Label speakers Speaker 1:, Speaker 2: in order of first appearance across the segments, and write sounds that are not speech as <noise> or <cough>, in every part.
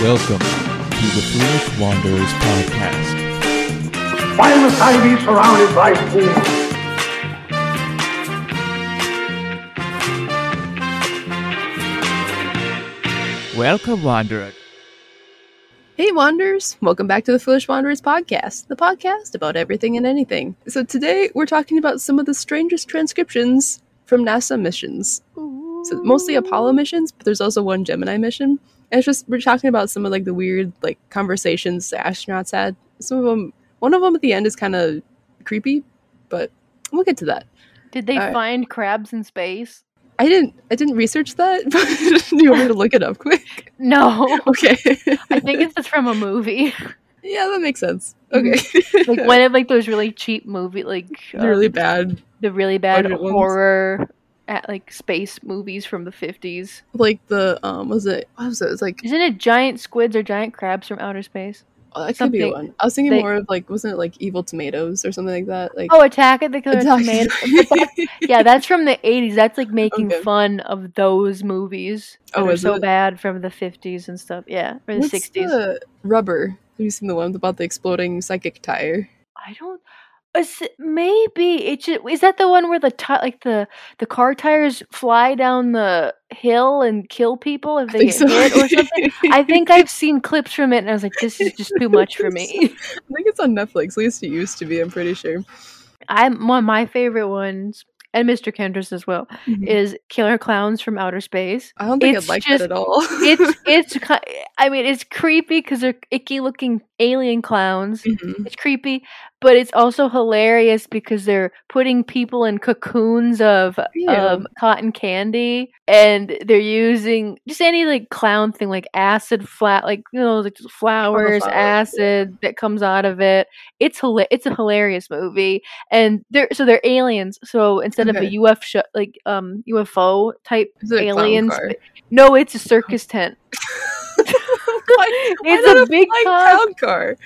Speaker 1: Welcome to the Foolish Wanderers podcast.
Speaker 2: Why must I be surrounded by fools?
Speaker 1: Welcome, Wanderer.
Speaker 3: Hey, Wanderers! Welcome back to the Foolish Wanderers podcast, the podcast about everything and anything. So, today we're talking about some of the strangest transcriptions from NASA missions. So, mostly Apollo missions, but there's also one Gemini mission. It's just, we're talking about some of like the weird like conversations the astronauts had. Some of them, one of them at the end is kind of creepy, but we'll get to that.
Speaker 4: Did they find crabs in space?
Speaker 3: I didn't, I didn't research that, <laughs> but do you want me to look it up quick? <laughs>
Speaker 4: No.
Speaker 3: Okay. <laughs>
Speaker 4: I think it's just from a movie.
Speaker 3: yeah, that makes sense. Okay.
Speaker 4: Like one of like those really cheap movie like
Speaker 3: the really
Speaker 4: um,
Speaker 3: bad
Speaker 4: the really bad
Speaker 3: horror ones.
Speaker 4: At like space movies from the 50s.
Speaker 3: like the um was it what was it? It's like
Speaker 4: Isn't it giant squids or giant crabs from outer space?
Speaker 3: oh, that could be one. I was thinking
Speaker 4: they-
Speaker 3: more of like wasn't it like Evil Tomatoes or something like that? Like
Speaker 4: Oh, Attack of the Killer Tomatoes. <laughs> <laughs> Yeah, that's from the 80s. That's like making
Speaker 3: Okay.
Speaker 4: fun of those movies. that
Speaker 3: Oh,
Speaker 4: are so
Speaker 3: it?
Speaker 4: bad from the 50s and stuff. Yeah, or the
Speaker 3: What's
Speaker 4: 60s.
Speaker 3: the rubber? Have you seen the one about the exploding psychic tire?
Speaker 4: I don't. Is maybe it should, is that the one where the ti- like the the car tires fly down the hill and kill people if they get
Speaker 3: so.
Speaker 4: hit or something? I <laughs> think I've seen clips from it and I was like, this is just too much for me. <laughs>
Speaker 3: I think it's on Netflix. At least it used to be. I'm pretty sure.
Speaker 4: I'm one of my favorite ones, and Mr. Kendrick's as well, mm-hmm. is Killer Clowns from Outer Space.
Speaker 3: I don't think
Speaker 4: it's
Speaker 3: I'd like
Speaker 4: just-
Speaker 3: that at all.
Speaker 4: It's <laughs> it's I mean it's creepy because they're icky looking alien clowns.
Speaker 3: Mhm.
Speaker 4: It's creepy, but it's also hilarious because they're putting people in cocoons of um, cotton candy, and they're using just any like clown thing, like acid flat, like you know, like flowers,
Speaker 3: flowers, yeah.
Speaker 4: acid that comes out of it. It's hila- It's a hilarious movie, and they're so they're aliens. So instead of
Speaker 3: Okay.
Speaker 4: a UFO, like um UFO type
Speaker 3: Is it a clown
Speaker 4: aliens, no, it's a circus tent. <laughs> <laughs>
Speaker 3: Why-
Speaker 4: It's a big
Speaker 3: flying
Speaker 4: car.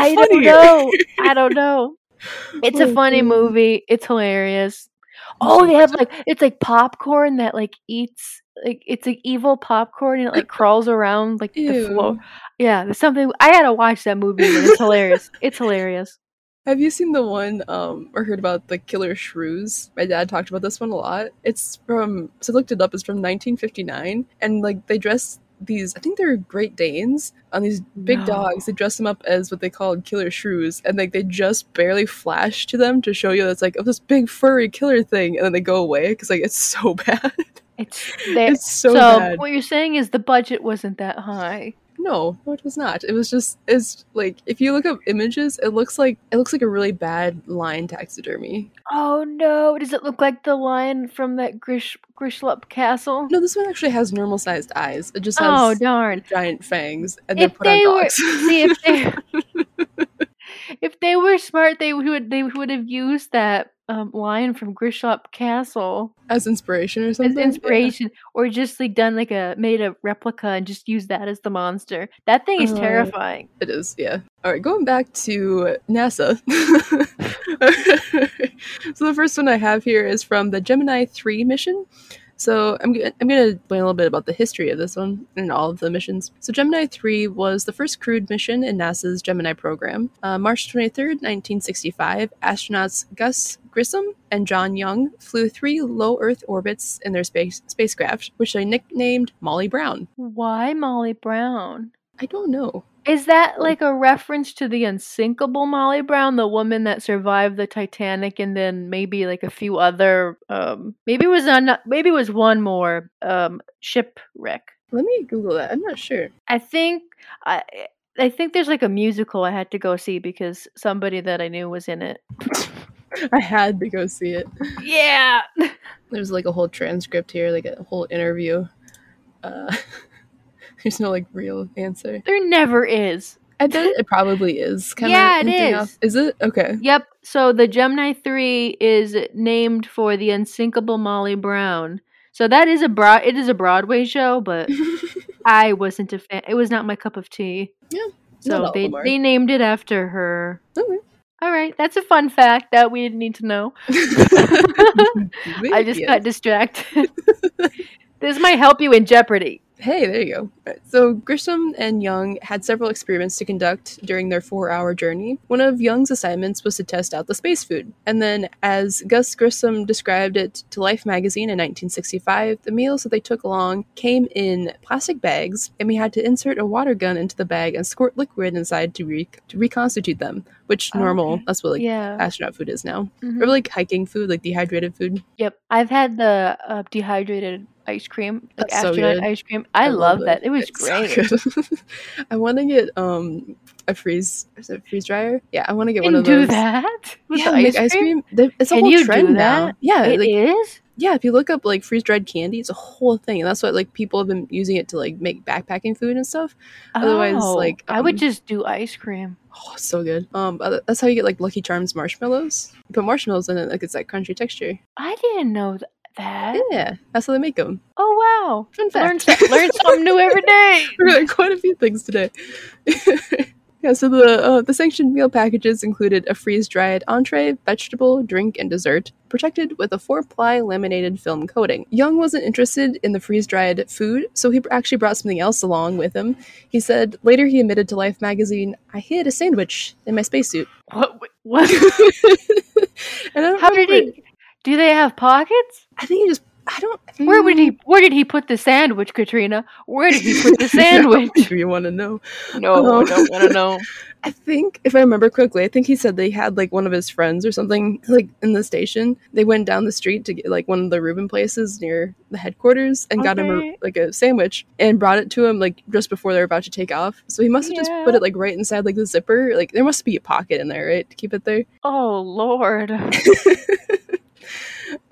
Speaker 4: I don't know. <laughs> I don't know. It's a
Speaker 3: Oh,
Speaker 4: funny movie. It's hilarious. Oh, they have like it's like popcorn that like eats like it's like evil popcorn and it like crawls around like the floor. Yeah, there's something I had to watch that movie. And it's hilarious. It's hilarious. <laughs>
Speaker 3: Have you seen the one um or heard about the killer shrews? My dad talked about this one a lot. It's from so I looked it up, it's from 1959 and like they dress these I think they're Great Danes on these big
Speaker 4: No.
Speaker 3: dogs. They dress them up as what they call killer shrews and like they just barely flash to them to show you that it's like oh this big furry killer thing and then they go away because like it's so <laughs> bad.
Speaker 4: It's
Speaker 3: it's so,
Speaker 4: so
Speaker 3: bad.
Speaker 4: what you're saying is the budget wasn't that high.
Speaker 3: No, no, it was not. It was just it's like if you look up images, it looks like it looks like a really bad lion taxidermy.
Speaker 4: Oh no! Does it look like the lion from that Grish Grishlup castle?
Speaker 3: No, this one actually has normal sized eyes. It just has
Speaker 4: Oh darn!
Speaker 3: giant fangs and they're
Speaker 4: if
Speaker 3: put on
Speaker 4: they were
Speaker 3: dogs.
Speaker 4: see if <laughs> they <laughs> if they were smart they would they would have used that um, lion from Grishop Castle
Speaker 3: as inspiration or
Speaker 4: as
Speaker 3: something. Yeah.
Speaker 4: inspiration or just like done like a made a replica and just use that as the monster that thing is
Speaker 3: Oh.
Speaker 4: terrifying
Speaker 3: It is, yeah. All right, going back to NASA. <laughs> so the first one I have here is from the Gemini 3 mission. So I'm, I'm going to explain a little bit about the history of this one and all of the missions. So Gemini 3 was the first crewed mission in NASA's Gemini program. Uh, March 23rd, 1965, astronauts Gus Grissom and John Young flew three low Earth orbits in their space spacecraft, which they nicknamed Molly Brown.
Speaker 4: why Molly Brown
Speaker 3: I don't know.
Speaker 4: is that like a reference to the unsinkable Molly Brown the woman that survived the Titanic and then maybe like a few other um maybe it was on maybe it was one more um shipwreck
Speaker 3: Let me Google that. I'm not sure.
Speaker 4: I think I I think there's like a musical I had to go see because somebody that I knew was in it. <laughs> <laughs>
Speaker 3: I had to go see it.
Speaker 4: Yeah.
Speaker 3: There's like a whole transcript here, like a whole interview. Uh, <laughs> there's no like real answer.
Speaker 4: There never is.
Speaker 3: I bet it probably is. Kinda
Speaker 4: Yeah, it is.
Speaker 3: off- Is it okay?
Speaker 4: Yep. So the Gemini 3 is named for the unsinkable Molly Brown. So that is a broad it is a Broadway show, but <laughs> I wasn't a fan. It was not my cup of tea.
Speaker 3: Yeah,
Speaker 4: So they
Speaker 3: of them are.
Speaker 4: they named it after her.
Speaker 3: Okay.
Speaker 4: All right, that's a fun fact that we didn't need to know. <laughs> <laughs> I just got distracted. <laughs> This might help you in Jeopardy.
Speaker 3: Hey, there you go. So Grissom and Young had several experiments to conduct during their four-hour journey. One of Young's assignments was to test out the space food. And then, as Gus Grissom described it to Life magazine in 1965, the meals that they took along came in plastic bags, and we had to insert a water gun into the bag and squirt liquid inside to, re- to reconstitute them. Which normal,
Speaker 4: Okay.
Speaker 3: that's what like
Speaker 4: yeah.
Speaker 3: astronaut food is now.
Speaker 4: Mhm.
Speaker 3: Or like hiking food, like dehydrated food.
Speaker 4: Yep. I've had the uh, dehydrated ice cream, like
Speaker 3: That's
Speaker 4: astronaut
Speaker 3: good.
Speaker 4: ice cream. I, love that. It was
Speaker 3: It's so
Speaker 4: great.
Speaker 3: good. <laughs> I want to get um a freeze is it a freeze dryer? Yeah, I want to get one of
Speaker 4: do that <laughs> with
Speaker 3: yeah,
Speaker 4: the
Speaker 3: make
Speaker 4: ice cream.
Speaker 3: There- It's a
Speaker 4: Can
Speaker 3: whole
Speaker 4: you do
Speaker 3: trend now. Yeah,
Speaker 4: It
Speaker 3: like,
Speaker 4: is?
Speaker 3: yeah. If you look up like freeze dried candy, it's a whole thing, and that's what like people have been using it to like make backpacking food and stuff. Otherwise,
Speaker 4: Oh,
Speaker 3: like,
Speaker 4: I would
Speaker 3: um,
Speaker 4: just do ice cream.
Speaker 3: Oh, so good. Um, that's how you get like Lucky Charms marshmallows. You put marshmallows in it, like it's that crunchy texture.
Speaker 4: I didn't know th- that.
Speaker 3: Yeah, that's how they make them.
Speaker 4: Oh wow!
Speaker 3: Fun
Speaker 4: Learn,
Speaker 3: fact.
Speaker 4: so- learn something new every <laughs> day.
Speaker 3: Doing quite a few things today. <laughs> yeah, so the uh, the sanctioned meal packages included a freeze dried entree, vegetable, drink, and dessert, protected with a four ply laminated film coating. Young wasn't interested in the freeze dried food, so he actually brought something else along with him. He said later he admitted to Life magazine, "I hid a sandwich in my spacesuit."
Speaker 4: What? What? <laughs>
Speaker 3: and I don't
Speaker 4: How did he? Do they have pockets?
Speaker 3: I think he just. I don't.
Speaker 4: Where would he? Mm. Where did he put the sandwich, Katrina? Where did he put the <laughs> sandwich?
Speaker 3: if you want to know.
Speaker 4: No,
Speaker 3: Oh.
Speaker 4: I don't want to know. <laughs>
Speaker 3: I think, if I remember correctly, I think he said they had like one of his friends or something like in the station. They went down the street to get like one of the Reuben places near the headquarters and got him a, like a sandwich and brought it to him like just before they were about to take off. So he must have just put it like right inside like the zipper. Like there must be a pocket in there, right, to keep it there.
Speaker 4: Oh Lord. <laughs>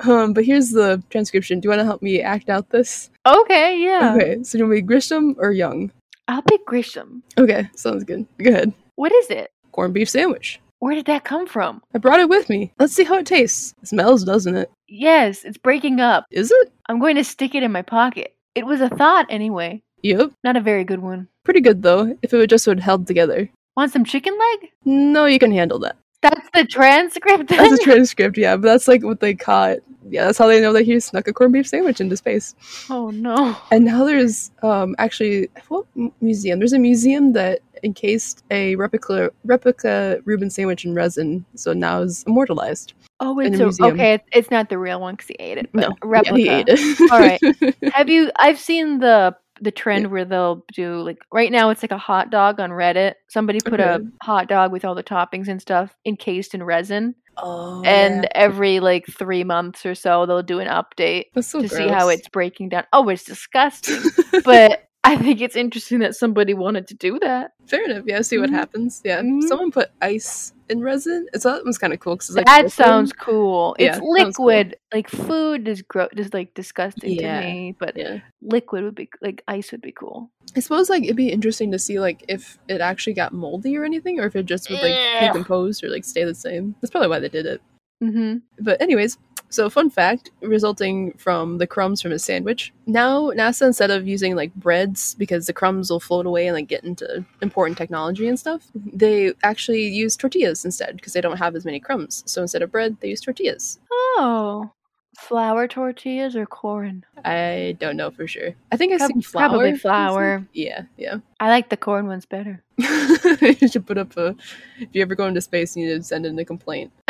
Speaker 3: Um, but here's the transcription. Do you want to help me act out this?
Speaker 4: Okay, yeah.
Speaker 3: Okay, so do you want me Grissom or Young?
Speaker 4: I'll pick Grissom.
Speaker 3: Okay, sounds good. Go ahead.
Speaker 4: What is it?
Speaker 3: Corned beef sandwich.
Speaker 4: Where did that come from?
Speaker 3: I brought it with me. Let's see how it tastes. It smells, doesn't it?
Speaker 4: Yes, it's breaking up.
Speaker 3: Is it?
Speaker 4: I'm going to stick it in my pocket. It was a thought anyway.
Speaker 3: Yep.
Speaker 4: Not a very good one.
Speaker 3: Pretty good though, if it would just would held together.
Speaker 4: Want some chicken leg?
Speaker 3: No, you can handle that.
Speaker 4: That's the transcript.
Speaker 3: That's a transcript, yeah, but that's like what they caught. Yeah, that's how they know that he snuck a corned beef sandwich into space.
Speaker 4: oh no.
Speaker 3: And now there's um actually what museum? There's a museum that encased a replica replica Reuben sandwich in resin, so now is immortalized.
Speaker 4: Oh, it's
Speaker 3: a
Speaker 4: okay. It's, it's not the real one because he ate it.
Speaker 3: No,
Speaker 4: replica.
Speaker 3: Yeah, he ate it.
Speaker 4: All right. <laughs> Have you? I've seen the the trend where they'll do like right now it's like a hot dog on Reddit. Somebody put a hot dog with all the toppings and stuff encased in resin,
Speaker 3: oh,
Speaker 4: and
Speaker 3: yeah.
Speaker 4: every like three months or so they'll do an update
Speaker 3: so
Speaker 4: to see how it's breaking down. Oh, it's disgusting. <laughs> but I think it's interesting that somebody wanted to do that.
Speaker 3: Fair enough. Yeah, see what
Speaker 4: Mhm.
Speaker 3: happens. Yeah,
Speaker 4: Mhm.
Speaker 3: someone put ice in resin. It's that was kind of cool because it's like
Speaker 4: that
Speaker 3: liquid.
Speaker 4: sounds cool.
Speaker 3: Yeah,
Speaker 4: It's
Speaker 3: sounds cool.
Speaker 4: liquid. Like food is gross, just like disgusting
Speaker 3: Yeah,
Speaker 4: to me. But
Speaker 3: Yeah,
Speaker 4: liquid would be like ice would be cool.
Speaker 3: I suppose like it'd be interesting to see like if it actually got moldy or anything, or if it just would like decompose or like stay the same. That's probably why they did it.
Speaker 4: Mm-hmm.
Speaker 3: But anyways, so fun fact resulting from the crumbs from his sandwich. Now NASA instead of using like breads because the crumbs will float away and like get into important technology and stuff, they actually use tortillas instead because they don't have as many crumbs. So instead of bread, they use tortillas.
Speaker 4: Oh, flour tortillas or corn?
Speaker 3: I don't know for sure. I think I
Speaker 4: Prob-
Speaker 3: seen flour.
Speaker 4: probably flour.
Speaker 3: Yeah, yeah.
Speaker 4: I like the corn ones better. <laughs>
Speaker 3: you should put up a. If you ever go into space, you need to send in a complaint. <laughs>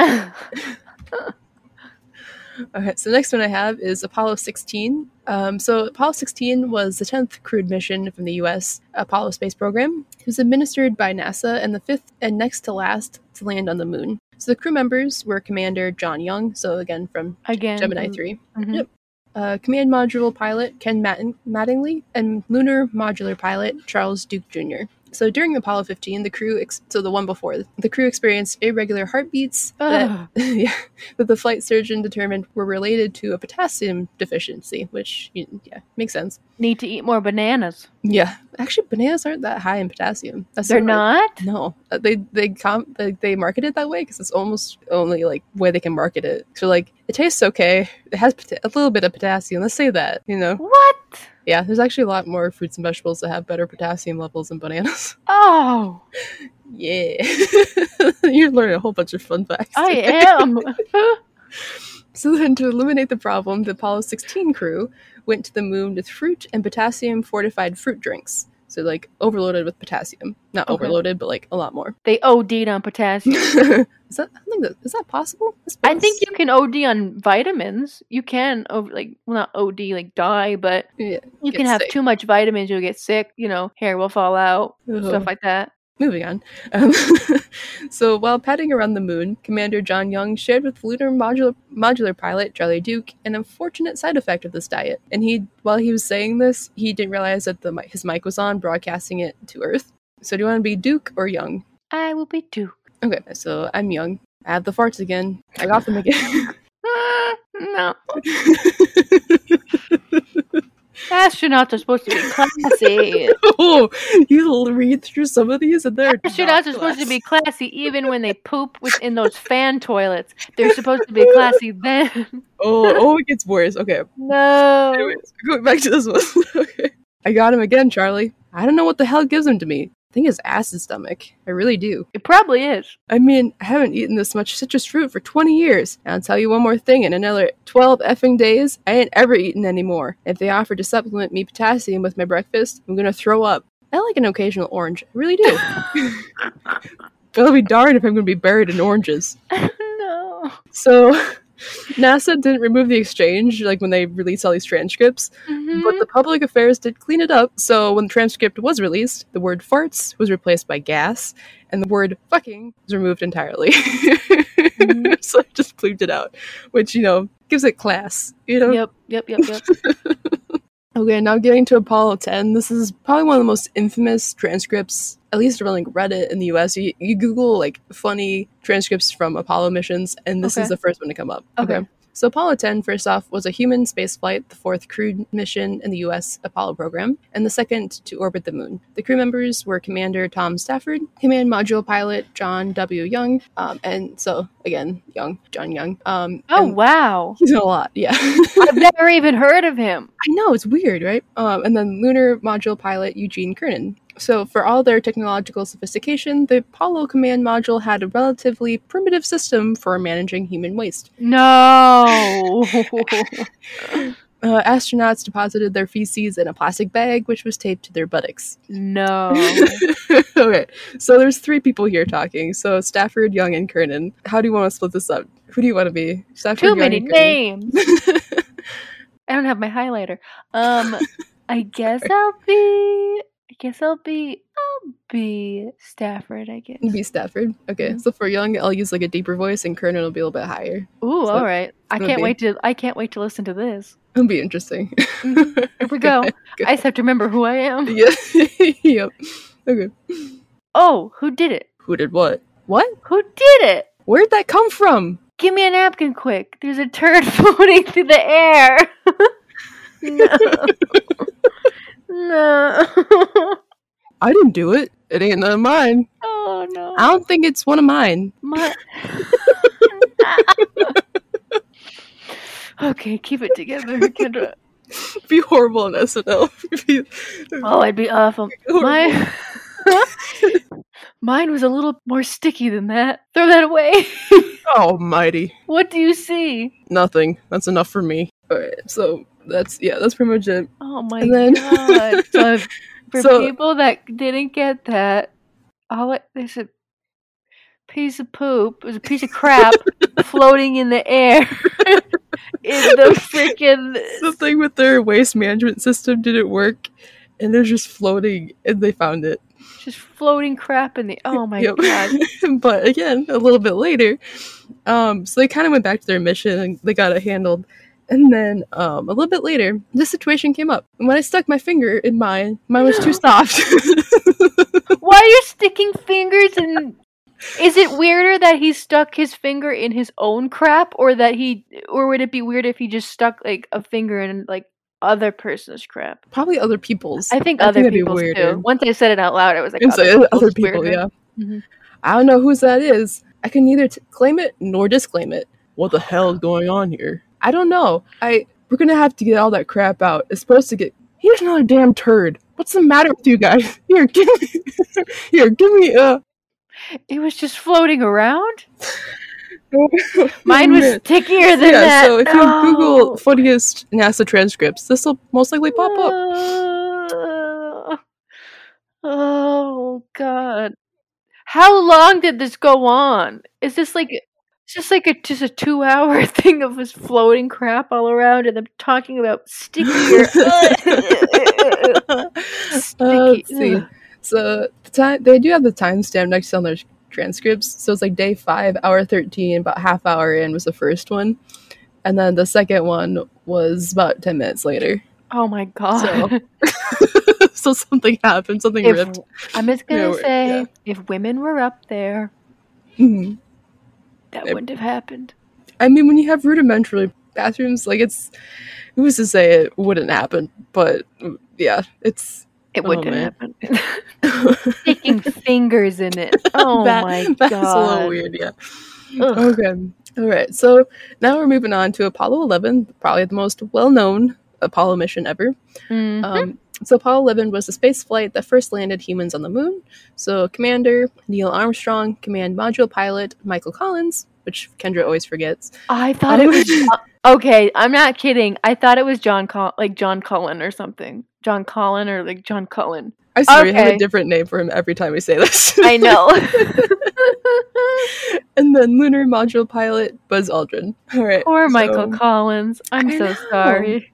Speaker 3: Okay, so the next one I have is Apollo 16. Um, so Apollo 16 was the 10th crewed mission from the U.S. Apollo space program. It was administered by NASA and the fifth and next to last to land on the moon. So the crew members were Commander John Young, so again from
Speaker 4: Again,
Speaker 3: Gemini
Speaker 4: mm,
Speaker 3: 3.
Speaker 4: mhm.
Speaker 3: Yep. Uh, command module pilot Ken Mattingly and lunar modular pilot Charles Duke Jr. So during Apollo 15, the crew, ex- so the one before, the crew experienced irregular heartbeats that,
Speaker 4: Ugh. <laughs>
Speaker 3: yeah, that the flight surgeon determined were related to a potassium deficiency, which yeah makes sense.
Speaker 4: Need to eat more bananas.
Speaker 3: Yeah, actually, bananas aren't that high in potassium. That's
Speaker 4: They're not.
Speaker 3: No, Uh, they they com- they, they market it that way because it's almost only like way they can market it. So like it tastes okay. It has pota- a little bit of potassium. Let's say that you know.
Speaker 4: What?
Speaker 3: Yeah, there's actually a lot more fruits and vegetables that have better potassium levels than bananas. <laughs>
Speaker 4: Oh,
Speaker 3: yeah, <laughs> you're learning a whole bunch of fun facts.
Speaker 4: I
Speaker 3: today.
Speaker 4: am. <laughs>
Speaker 3: So then, to eliminate the problem, the Apollo 16 crew went to the moon with fruit and potassium fortified fruit drinks. So, like, overloaded with potassium. Not
Speaker 4: Okay.
Speaker 3: overloaded, but like a lot more.
Speaker 4: They OD'd on potassium. <laughs>
Speaker 3: is that I think that is that possible?
Speaker 4: I think you can OD on vitamins. You can over like well not OD like die, but
Speaker 3: Yeah,
Speaker 4: you can have
Speaker 3: sick.
Speaker 4: too much vitamins, you'll get sick. You know, hair will fall out,
Speaker 3: Ugh.
Speaker 4: stuff like that.
Speaker 3: Moving on. Um, <laughs> so while padding around the moon, Commander John Young shared with lunar modular, modular pilot Charlie Duke an unfortunate side effect of this diet. And he, while he was saying this, he didn't realize that the his mic was on, broadcasting it to Earth. So do you want to be Duke or Young?
Speaker 4: I will be Duke.
Speaker 3: Okay, so I'm Young. I have the farts again. I got them again. <laughs>
Speaker 4: Ah, no, <laughs> astronauts are supposed to be classy. <laughs>
Speaker 3: oh, you read through some of these and they're
Speaker 4: Astronauts
Speaker 3: not
Speaker 4: are supposed to be classy even when they poop within those <laughs> fan toilets. They're supposed to be classy then. <laughs>
Speaker 3: Oh, oh, it gets worse. Okay,
Speaker 4: No.
Speaker 3: Anyways, going back to this one. okay. I got him again, Charlie. I don't know what the hell gives him to me. I think it's acid stomach. I really do.
Speaker 4: It probably is.
Speaker 3: I mean, I haven't eaten this much citrus fruit for 20 years. And I'll tell you one more thing in another 12 effing days, I ain't ever eaten anymore. If they offer to supplement me potassium with my breakfast, I'm gonna throw up. I like an occasional orange. I really do. <laughs> I'll be darned if I'm gonna be buried in oranges. <laughs>
Speaker 4: no.
Speaker 3: So, NASA didn't remove the exchange, like when they released all these transcripts.
Speaker 4: Mhm.
Speaker 3: But the public affairs did clean it up, so when the transcript was released, the word farts was replaced by gas, and the word fucking was removed entirely. <laughs> so I just cleaned it out, which, you know, gives it class, you know?
Speaker 4: Yep, yep, yep, yep. <laughs>
Speaker 3: Okay, now getting to Apollo 10. This is probably one of the most infamous transcripts, at least around like Reddit in the US. You, you Google like funny transcripts from Apollo missions, and this
Speaker 4: Okay.
Speaker 3: is the first one to come up.
Speaker 4: Okay.
Speaker 3: So Apollo 10, first off, was a human spaceflight, the fourth crewed mission in the US Apollo program, and the second to orbit the moon. The crew members were Commander Tom Stafford, Command Module Pilot John W. Young, um, and so again, Young, John Young. Um,
Speaker 4: Oh, wow.
Speaker 3: he's in a lot, yeah. <laughs>
Speaker 4: I've never even heard of him.
Speaker 3: I know it's weird, right? Um, and then lunar module pilot Eugene Kernan. So, for all their technological sophistication, the Apollo command module had a relatively primitive system for managing human waste.
Speaker 4: No. <laughs>
Speaker 3: Uh, astronauts deposited their feces in a plastic bag, which was taped to their buttocks.
Speaker 4: no. <laughs>
Speaker 3: okay, so there's three people here talking. So Stafford, Young, and Kernan. How do you want to split this up? Who do you want to be? Stafford,
Speaker 4: Too
Speaker 3: Young,
Speaker 4: many names. <laughs> I don't have my highlighter. Um, I guess I'll be. I guess I'll be. I'll be Stafford. I guess.
Speaker 3: Be Stafford. Okay,
Speaker 4: Mhm.
Speaker 3: so for Young, I'll use like a deeper voice, and Kernan will be a little bit higher.
Speaker 4: Ooh,
Speaker 3: So,
Speaker 4: all right. I can't
Speaker 3: be-
Speaker 4: wait to. I can't wait to listen to this.
Speaker 3: It'll be interesting.
Speaker 4: Mhm. Here we go. <laughs> I just have to remember who I am.
Speaker 3: Yeah. <laughs> yep. Okay.
Speaker 4: Oh, who did it?
Speaker 3: Who did what? What?
Speaker 4: Who did it?
Speaker 3: Where'd that come from?
Speaker 4: Give me a napkin quick. There's a turd <laughs> floating through the air. no. No. <laughs>
Speaker 3: I didn't do it. It ain't none of mine.
Speaker 4: oh no.
Speaker 3: I don't think it's one of mine.
Speaker 4: My- <laughs> okay, keep it together, Kendra.
Speaker 3: Be horrible on SNL. <laughs> Be-
Speaker 4: Oh, I'd be awful. My Mine was a little more sticky than that. Throw that away.
Speaker 3: Almighty.
Speaker 4: what do you see?
Speaker 3: Nothing. That's enough for me. Alright, so that's yeah, that's pretty much it.
Speaker 4: Oh my
Speaker 3: then-
Speaker 4: god. <laughs> So for
Speaker 3: So-
Speaker 4: people that didn't get that, all it, there's a piece of poop, there's a piece of crap <laughs> floating in the air <laughs> in the freaking
Speaker 3: The thing with their waste management system didn't work and they're just floating and they found it.
Speaker 4: just floating crap in the oh my
Speaker 3: Yep.
Speaker 4: god.
Speaker 3: but again, a little bit later, um, so they kind of went back to their mission and they got it handled. And then um, a little bit later, this situation came up. And when I stuck my finger in mine, mine was too <gasps> soft. <laughs>
Speaker 4: Why are you sticking fingers in is it weirder that he stuck his finger in his own crap or that he or would it be weird if he just stuck like a finger in like other person's crap?
Speaker 3: Probably other people's.
Speaker 4: I think
Speaker 3: I
Speaker 4: other
Speaker 3: be
Speaker 4: people's too. Once I said it out loud, I was like,
Speaker 3: And so
Speaker 4: other,
Speaker 3: other people,
Speaker 4: weirder.
Speaker 3: yeah.
Speaker 4: Mhm.
Speaker 3: I don't know whose that is. I can neither t- claim it nor disclaim it. What the hell is going on here? I don't know. I we're gonna have to get all that crap out. It's supposed to get. Here's not a damn turd. What's the matter with you guys? <laughs> Here, give me. <laughs> Here, give me. Uh,
Speaker 4: It was just floating around. <laughs> Mine was stickier than
Speaker 3: yeah,
Speaker 4: that.
Speaker 3: so if you. Google funniest NASA transcripts, this will most likely pop up.
Speaker 4: Uh, <sighs> oh god. How long did this go on? Is this like it's just like a just a two hour <laughs> thing of just floating crap all around and them talking about stickier <laughs>
Speaker 3: Uh, <laughs> let's see. So the time they do have the timestamp next to on their transcripts. So it's like day five, hour thirteen, about half hour in was the first one, and then the second one was about ten minutes later.
Speaker 4: Oh my god.
Speaker 3: so something happened, something
Speaker 4: if,
Speaker 3: ripped.
Speaker 4: I'm just gonna
Speaker 3: we're-
Speaker 4: say
Speaker 3: yeah.
Speaker 4: if women were up there,
Speaker 3: Mhm.
Speaker 4: That
Speaker 3: Yep.
Speaker 4: wouldn't have happened.
Speaker 3: I mean, when you have rudimentary bathrooms, like it's who's to say it wouldn't happen? But yeah, it's
Speaker 4: It
Speaker 3: Oh,
Speaker 4: wouldn't
Speaker 3: man.
Speaker 4: have happened. <laughs> Sticking fingers in it. <laughs> Oh
Speaker 3: That-
Speaker 4: my
Speaker 3: that's a little weird. Yeah.
Speaker 4: Ugh.
Speaker 3: Okay. All right. So now we're moving on to Apollo 11, probably the most well-known Apollo mission ever.
Speaker 4: Mhm.
Speaker 3: Um, so Apollo 11 was the space flight that first landed humans on the moon. So Commander Neil Armstrong, Command Module Pilot Michael Collins, which Kendra always forgets.
Speaker 4: I thought it um, was <laughs> okay. I'm not kidding. I thought it was John, Col- like John Cullen or something. John Cullen or like John Cullen.
Speaker 3: I swear we have a different name for him every time we say this. <laughs>
Speaker 4: I know. <laughs>
Speaker 3: and then Lunar Module Pilot Buzz Aldrin. All right.
Speaker 4: Poor Michael
Speaker 3: so-
Speaker 4: Collins. I'm
Speaker 3: I
Speaker 4: so
Speaker 3: know.
Speaker 4: sorry.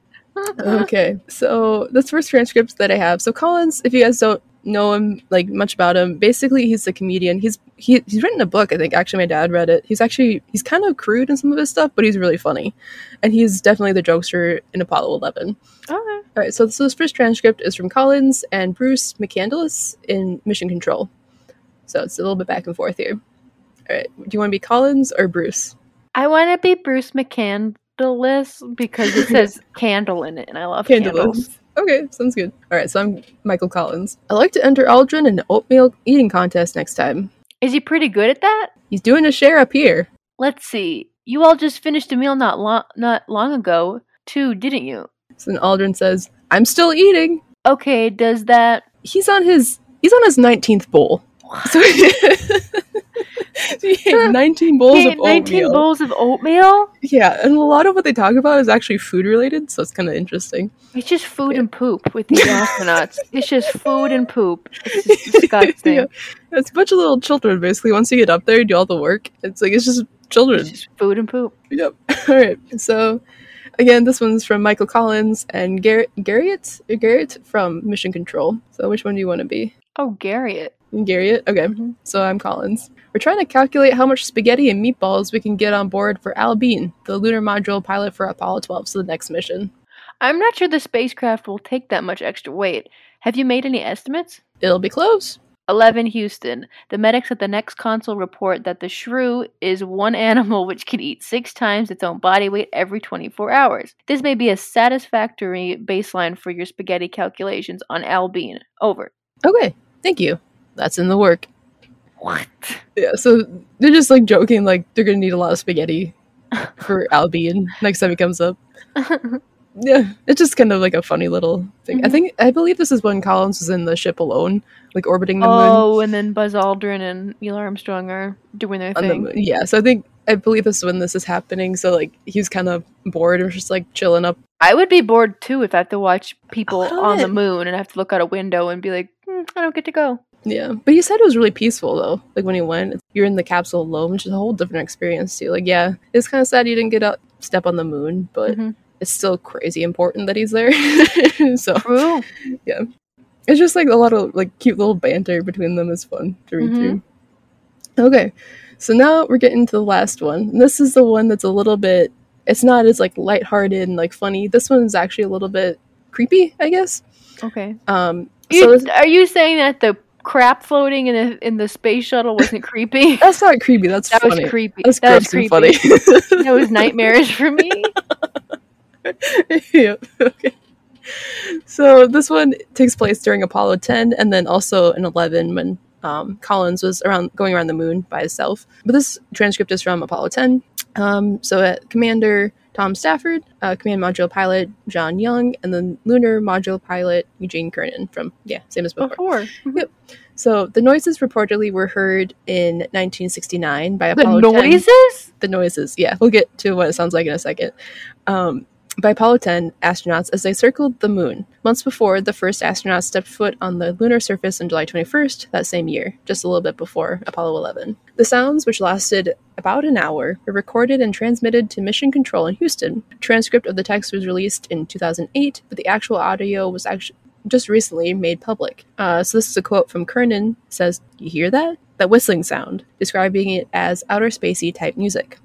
Speaker 3: Okay, so this first transcript that I have. So Collins, if you guys don't know him like much about him, basically he's a comedian. He's he, he's written a book. I think actually my dad read it. He's actually he's kind of crude in some of his stuff, but he's really funny, and he's definitely the jokester in Apollo Eleven.
Speaker 4: Okay.
Speaker 3: All right, so, so this first transcript is from Collins and Bruce McCandless in Mission Control. So it's a little bit back and forth here. All right, do you want to be Collins or Bruce?
Speaker 4: I want to be Bruce McCandless because it says <laughs> candle in it, and I love candles.
Speaker 3: Okay, sounds good. All right, so I'm Michael Collins. I'd like to enter Aldrin in an oatmeal eating contest next time.
Speaker 4: Is he pretty good at that?
Speaker 3: He's doing a share up here.
Speaker 4: Let's see. You all just finished a meal not long not long ago, too, didn't you?
Speaker 3: So then Aldrin says, "I'm still eating."
Speaker 4: Okay, does that
Speaker 3: He's on his he's on his 19th bowl. So <laughs> <laughs> he ate 19 bowls
Speaker 4: He
Speaker 3: of
Speaker 4: ate 19
Speaker 3: oatmeal.
Speaker 4: bowls of oatmeal?
Speaker 3: Yeah, and a lot of what they talk about is actually food related, so it's kind of interesting.
Speaker 4: It's just food
Speaker 3: Yeah.
Speaker 4: and poop with these <laughs> astronauts. it's just food and poop. It's just <laughs> disgusting.
Speaker 3: Yeah. It's a bunch of little children, basically. Once you get up there, you do all the work. It's like it's just children.
Speaker 4: It's just food and poop.
Speaker 3: Yep. <laughs> All right. So, again, this one's from Michael Collins and Garrett Garrett Garrett from Mission Control. So, which one do you want to be?
Speaker 4: Oh, Garriott.
Speaker 3: Garrett. Okay.
Speaker 4: Mhm.
Speaker 3: So I'm Collins. We're trying to calculate how much spaghetti and meatballs we can get on board for Al Bean, the lunar module pilot for Apollo 12, so the next mission.
Speaker 4: I'm not sure the spacecraft will take that much extra weight. Have you made any estimates?
Speaker 3: It'll be close.
Speaker 4: 11 Houston. The medics at the next console report that the shrew is one <laughs> animal which can eat six times its own body weight every 24 hours. This may be a satisfactory baseline for your spaghetti calculations on Al Bean. Over.
Speaker 3: Okay. Thank you. That's in the work.
Speaker 4: What?
Speaker 3: Yeah. So they're just like joking, like they're gonna need a lot of spaghetti for <laughs> Al Bean next time he comes up. <laughs> Yeah, it's just kind of like a funny little thing. I
Speaker 4: Mhm.
Speaker 3: think I believe this is when Collins was in the ship alone, like orbiting the moon.
Speaker 4: oh, and then Buzz Aldrin and Neil Armstrong are doing their
Speaker 3: On the
Speaker 4: thing.
Speaker 3: Yeah, so I think I believe this is when this is happening. So like he was kind of bored and just like chilling up.
Speaker 4: I would be bored too if I have to watch people on the moon and I have to look out a window and be like, "Hmm, I don't get to go.
Speaker 3: Yeah, but he said it was really peaceful though. Like when he went, you're in the capsule alone, which is a whole different experience too. Like yeah, it's kind of sad you didn't get out step on the moon, but
Speaker 4: Mhm.
Speaker 3: it's still crazy important that he's there. <laughs> so
Speaker 4: True.
Speaker 3: it's just like a lot of like cute little banter between them is fun to read
Speaker 4: Mhm.
Speaker 3: through. Okay, so now we're getting to the last one. And this is the one that's a little bit. It's not as like lighthearted and like funny. This one's actually a little bit creepy, I guess.
Speaker 4: Okay.
Speaker 3: Um,
Speaker 4: You,
Speaker 3: so this-
Speaker 4: are you saying that the crap floating in the in the space shuttle wasn't <laughs> creepy?
Speaker 3: that's not creepy. That's
Speaker 4: that
Speaker 3: funny.
Speaker 4: was creepy.
Speaker 3: That's
Speaker 4: that was creepy.
Speaker 3: funny. <laughs>
Speaker 4: that was nightmarish for me. <laughs>
Speaker 3: yeah. Okay. So this one takes place during Apollo 10 and then also in 11 when um, Collins was around going around the moon by himself. But this transcript is from Apollo 10. Um, so at Commander Tom Stafford, uh, Command Module Pilot John Young, and then Lunar Module Pilot Eugene Kernan from yeah, same as before.
Speaker 4: Before.
Speaker 3: So the noises reportedly were heard in 1969 by
Speaker 4: The
Speaker 3: Apollo 10.
Speaker 4: noises?
Speaker 3: The noises, yeah. We'll get to what it sounds like in a second. Um, by Apollo 10 astronauts as they circled the moon. Months before, the first astronauts stepped foot on the lunar surface on July 21st that same year, just a little bit before Apollo 11. The sounds, which lasted about an hour, were recorded and transmitted to Mission Control in Houston. A transcript of the text was released in 2008, but the actual audio was actually just recently made public. Uh, so this is a quote from Kernan. Says, "You hear that? That whistling sound," describing it as outer spacey type music.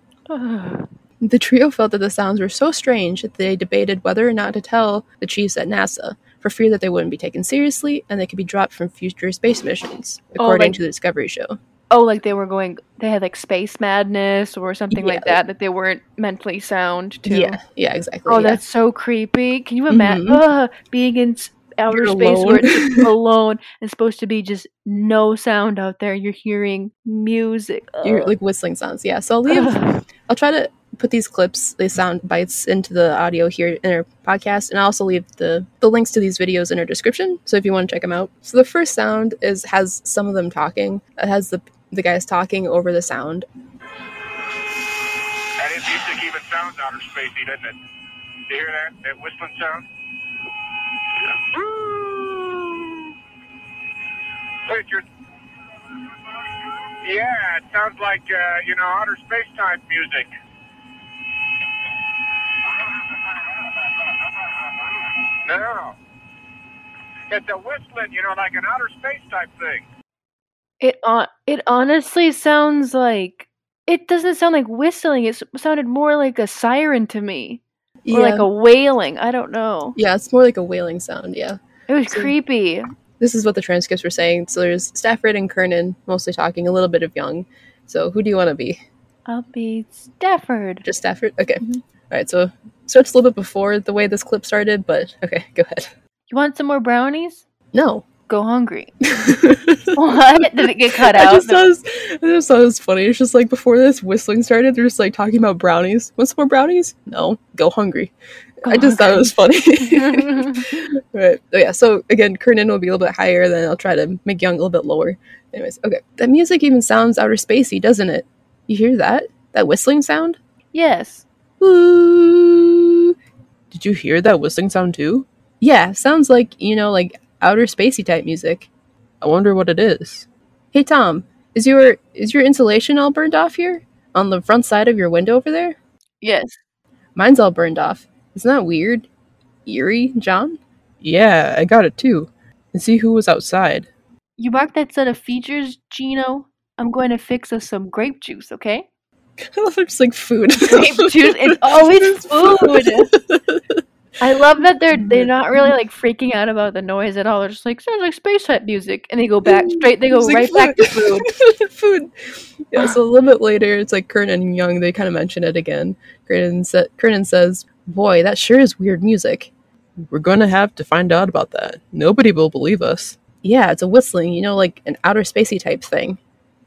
Speaker 3: The trio felt that the sounds were so strange that they debated whether or not to tell the chiefs at NASA, for fear that they wouldn't be taken seriously and they could be dropped from future space missions,
Speaker 4: Oh,
Speaker 3: according
Speaker 4: like-
Speaker 3: to the Discovery Show.
Speaker 4: oh, like they were going, they had like space madness or something like that, that they weren't mentally sound too.
Speaker 3: Yeah, yeah, exactly.
Speaker 4: Oh,
Speaker 3: yeah.
Speaker 4: that's so creepy. Can you imagine
Speaker 3: Mhm.
Speaker 4: Ugh, being in outer
Speaker 3: You're
Speaker 4: space where it's
Speaker 3: alone. <laughs>
Speaker 4: alone and supposed to be just no sound out there? You're hearing music.
Speaker 3: You're like whistling sounds. Yeah, so I'll leave.
Speaker 4: Ugh.
Speaker 3: I'll try to put these clips, these sound bites, into the audio here in our podcast, and I'll also leave the the links to these videos in our description. So if you want to check them out. So the first sound is has some of them talking. It has the the guys talking over the sound.
Speaker 5: That is music even sounds outer spacey, doesn't it? You hear that? That whistling sound? You're... Yeah, it sounds like, uh, you know, outer space type music. No. It's a whistling, you know, like an outer space type thing.
Speaker 4: It on it honestly sounds like it doesn't sound like whistling. It sounded more like a siren to me, or like a wailing. I don't know.
Speaker 3: yeah, it's more like a wailing sound. Yeah.
Speaker 4: It was
Speaker 3: So-
Speaker 4: creepy.
Speaker 3: this is what the transcripts were saying. So there's Stafford and Kernan mostly talking, a little bit of Young. So who do you want to be?
Speaker 4: I'll be Stafford.
Speaker 3: Just Stafford? Okay.
Speaker 4: Mhm.
Speaker 3: All right. So starts a little bit before the way this clip started, but okay, go ahead.
Speaker 4: You want some more brownies?
Speaker 3: No.
Speaker 4: Go hungry. <laughs> What? Did it get cut
Speaker 3: I
Speaker 4: out?
Speaker 3: just thought it was, I just thought it was funny. It's just like before this whistling started, they're just like talking about brownies. Want some more brownies? No. Go hungry.
Speaker 4: Go
Speaker 3: I just thought it was funny. <laughs> right. Oh, yeah. So again, Kernan will be a little bit higher, then I'll try to make Young a little bit lower. Anyways, okay. That music even sounds outer spacey, doesn't it? You hear that? That whistling sound?
Speaker 4: yes.
Speaker 3: Ooh. Did you hear that whistling sound too? Yeah, sounds like, you know, like outer spacey type music. I wonder what it is. Hey Tom, is your is your insulation all burned off here? On the front side of your window over there?
Speaker 4: Yes.
Speaker 3: Mine's all burned off. Isn't that weird? Eerie, John? Yeah, I got it too. And see who was outside.
Speaker 4: You mark that set of features, Gino. I'm going to fix us some grape juice, okay? <laughs>
Speaker 3: I love it, just like food. <laughs>
Speaker 4: It's always food. I love that they're mm-hmm. they're not really like freaking out about the noise at all. They're just like sounds like space type music, and they go back mm-hmm. straight. They go
Speaker 3: like
Speaker 4: right back to food. <laughs>
Speaker 3: food. Yeah, so a little bit later, it's like Kernan and Young, they kind of mention it again. Kernan, sa- Kernan says, Boy, that sure is weird music. We're going to have to find out about that. Nobody will believe us. Yeah, it's a whistling, you know, like an outer spacey type thing.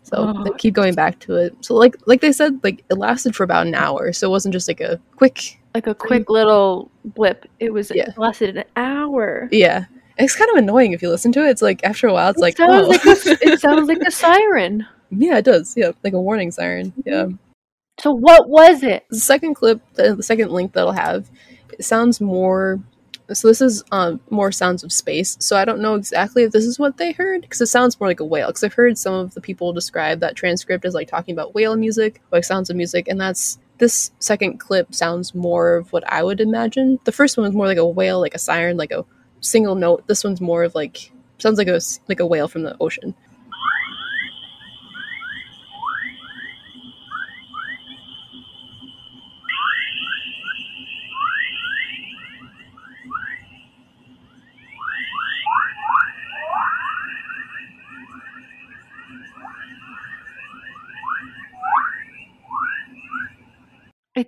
Speaker 3: So
Speaker 4: Oh.
Speaker 3: they keep going back to it. So like like they said, like it lasted for about an hour, so it wasn't just like a quick
Speaker 4: Like a quick little blip. It was
Speaker 3: Yeah.
Speaker 4: it lasted an hour.
Speaker 3: yeah. It's kind of annoying if you listen to it. It's like after a while, it's
Speaker 4: It
Speaker 3: like
Speaker 4: sounds
Speaker 3: oh.
Speaker 4: like a, it <laughs> sounds like a siren.
Speaker 3: yeah, it does. Yeah, like a warning siren. Mm-hmm. Yeah.
Speaker 4: So what was it?
Speaker 3: the second clip, the, the second link that I'll have, it sounds more. So this is um, more sounds of space. So I don't know exactly if this is what they heard because it sounds more like a whale. Because I've heard some of the people describe that transcript as like talking about whale music, like sounds of music, and that's this second clip sounds more of what I would imagine. The first one was more like a whale, like a siren, like a single note. This one's more of like sounds like a like a whale from the ocean.